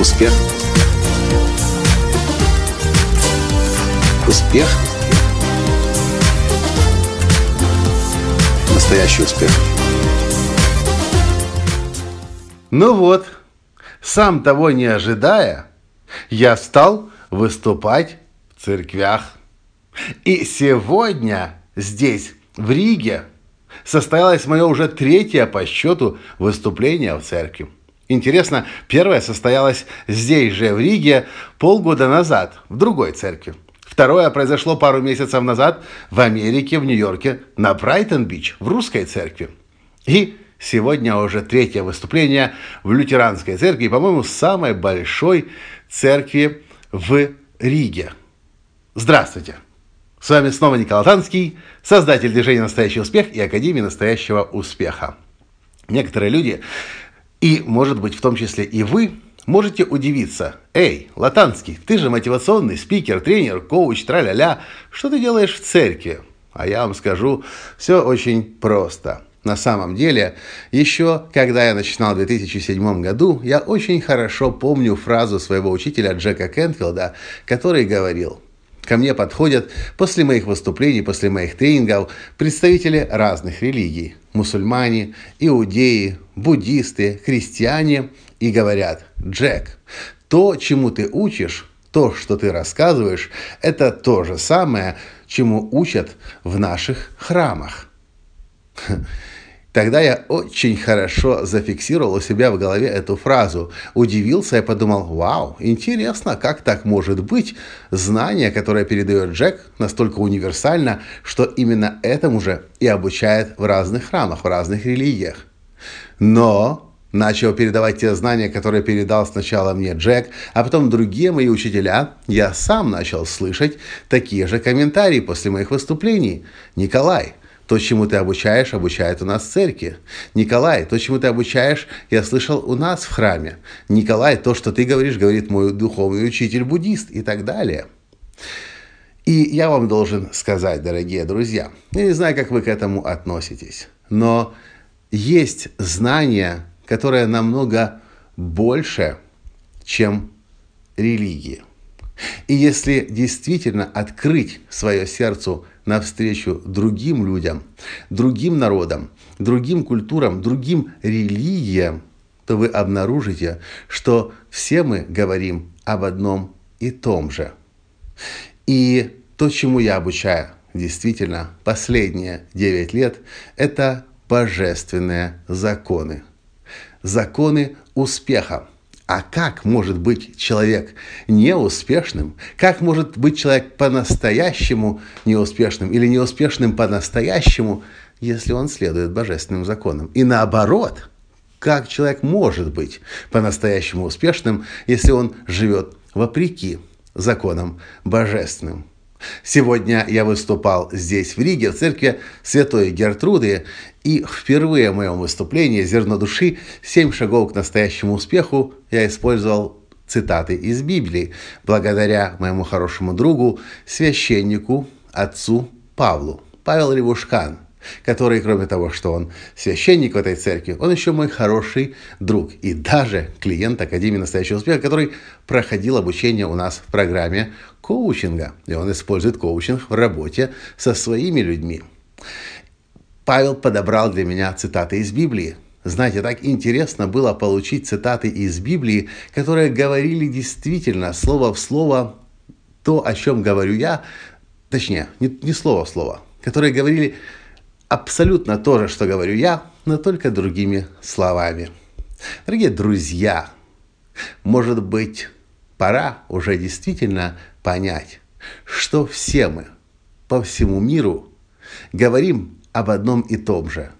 Успех. Успех. Настоящий успех. Ну вот, сам того не ожидая, я стал выступать в церквях. И сегодня здесь, в Риге, состоялось мое уже третье по счету выступление в церкви. Интересно, первое состоялось здесь же, в Риге, полгода назад, в другой церкви. Второе произошло пару месяцев назад в Америке, в Нью-Йорке, на Брайтон-Бич, в русской церкви. И сегодня уже третье выступление в лютеранской церкви, по-моему, самой большой церкви в Риге. Здравствуйте! С вами снова Николай Танский, создатель движения «Настоящий успех» и Академии «Настоящего успеха». Некоторые люди, и, может быть, в том числе и вы, можете удивиться. Эй, Латанский, ты же мотивационный спикер, тренер, коуч, тра-ля-ля. Что ты делаешь в церкви? А я вам скажу, все очень просто. На самом деле, еще когда я начинал в 2007 году, я очень хорошо помню фразу своего учителя Джека Кенфилда, который говорил – Ко мне подходят после моих выступлений, после моих тренингов представители разных религий. Мусульмане, иудеи, буддисты, христиане. И говорят, Джек, то, чему ты учишь, то, что ты рассказываешь, это то же самое, чему учат в наших храмах. Тогда я очень хорошо зафиксировал у себя в голове эту фразу. Удивился и подумал, вау, интересно, как так может быть? Знание, которое передает Джек, настолько универсально, что именно этому же и обучает в разных храмах, в разных религиях. Но начал передавать те знания, которые передал сначала мне Джек, а потом другие мои учителя, я сам начал слышать такие же комментарии после моих выступлений. Николай, то, чему ты обучаешь, обучает у нас в церкви. Николай, то, чему ты обучаешь, я слышал у нас в храме. Николай, то, что ты говоришь, говорит мой духовный учитель буддист и так далее. И я вам должен сказать, дорогие друзья, я не знаю, как вы к этому относитесь, но есть знания, которые намного больше, чем религии. И если действительно открыть свое сердцу навстречу другим людям, другим народам, другим культурам, другим религиям, то вы обнаружите, что все мы говорим об одном и том же. И то, чему я обучаю действительно последние 9 лет, это божественные законы. Законы успеха. А как может быть человек неуспешным? Как может быть человек по-настоящему неуспешным или неуспешным по-настоящему, если он следует божественным законам? И наоборот, как человек может быть по-настоящему успешным, если он живет вопреки законам божественным? Сегодня я выступал здесь, в Риге, в церкви Святой Гертруды, и впервые в моем выступлении «Зерно души. Семь шагов к настоящему успеху» я использовал цитаты из Библии, благодаря моему хорошему другу, священнику, отцу Павлу. Павел Ревушкан – который, кроме того, что он священник в этой церкви, он еще мой хороший друг и даже клиент Академии Настоящего Успеха, который проходил обучение у нас в программе коучинга. И он использует коучинг в работе со своими людьми. Павел подобрал для меня цитаты из Библии. Знаете, так интересно было получить цитаты из Библии, которые говорили действительно слово в слово то, о чем говорю я, точнее, не, не слово в слово, которые говорили абсолютно то же, что говорю я, но только другими словами. Дорогие друзья, может быть, пора уже действительно понять, что все мы по всему миру говорим об одном и том же.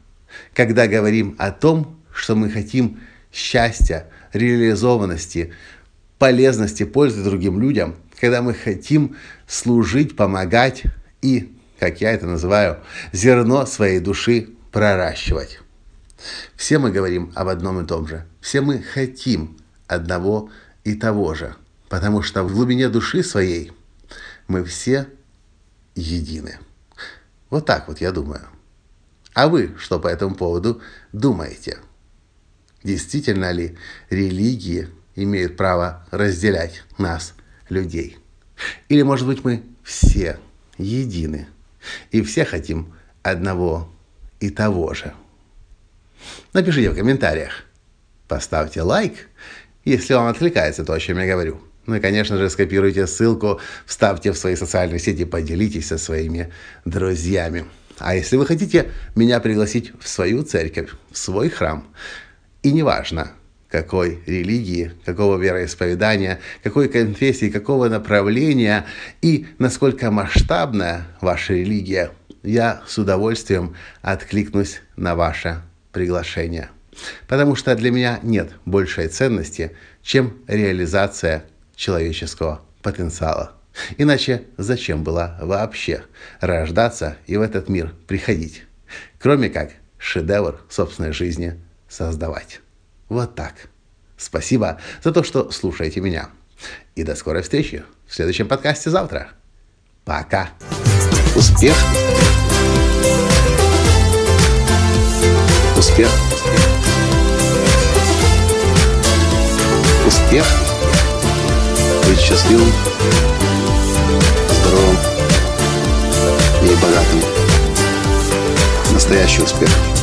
Когда говорим о том, что мы хотим счастья, реализованности, полезности, пользы другим людям, когда мы хотим служить, помогать и как я это называю, зерно своей души проращивать. Все мы говорим об одном и том же. Все мы хотим одного и того же. Потому что в глубине души своей мы все едины. Вот так вот я думаю. А вы что по этому поводу думаете? Действительно ли религии имеют право разделять нас, людей? Или, может быть, мы все едины и все хотим одного и того же? Напишите в комментариях. Поставьте лайк, если вам отвлекается то, о чем я говорю. Ну и, конечно же, скопируйте ссылку, вставьте в свои социальные сети, поделитесь со своими друзьями. А если вы хотите меня пригласить в свою церковь, в свой храм, и неважно, какой религии, какого вероисповедания, какой конфессии, какого направления и насколько масштабная ваша религия, я с удовольствием откликнусь на ваше приглашение. Потому что для меня нет большей ценности, чем реализация человеческого потенциала. Иначе зачем было вообще рождаться и в этот мир приходить? Кроме как шедевр собственной жизни создавать. Вот так. Спасибо за то, что слушаете меня. И до скорой встречи в следующем подкасте завтра. Пока. Успех! Успех! Успех! Быть счастливым, здоровым и богатым. Настоящий успех!